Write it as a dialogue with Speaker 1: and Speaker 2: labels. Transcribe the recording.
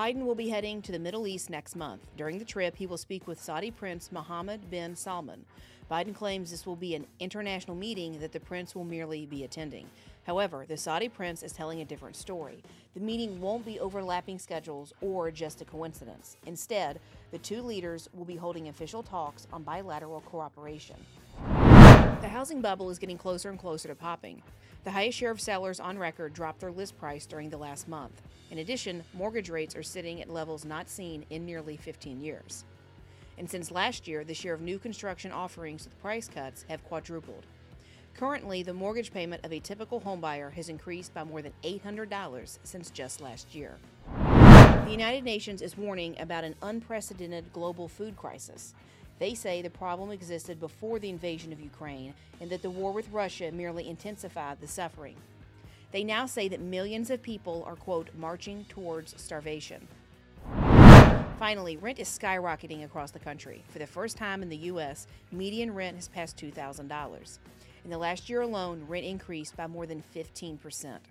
Speaker 1: Biden will be heading to the Middle East next month. During the trip, he will speak with Saudi Prince Mohammed bin Salman. Biden claims this will be an international meeting that the prince will merely be attending. However, the Saudi prince is telling a different story. The meeting won't be overlapping schedules or just a coincidence. Instead, the two leaders will be holding official talks on bilateral cooperation. The housing bubble is getting closer and closer to popping. The highest share of sellers on record dropped their list price during the last month. In addition, mortgage rates are sitting at levels not seen in nearly 15 years. And since last year, the share of new construction offerings with price cuts have quadrupled. Currently, the mortgage payment of a typical homebuyer has increased by more than $800 since just last year. The United Nations is warning about an unprecedented global food crisis. They say the problem existed before the invasion of Ukraine and that the war with Russia merely intensified the suffering. They now say that millions of people are, quote, marching towards starvation. Finally, rent is skyrocketing across the country. For the first time in the U.S., median rent has passed $2,000. In the last year alone, rent increased by more than 15 percent.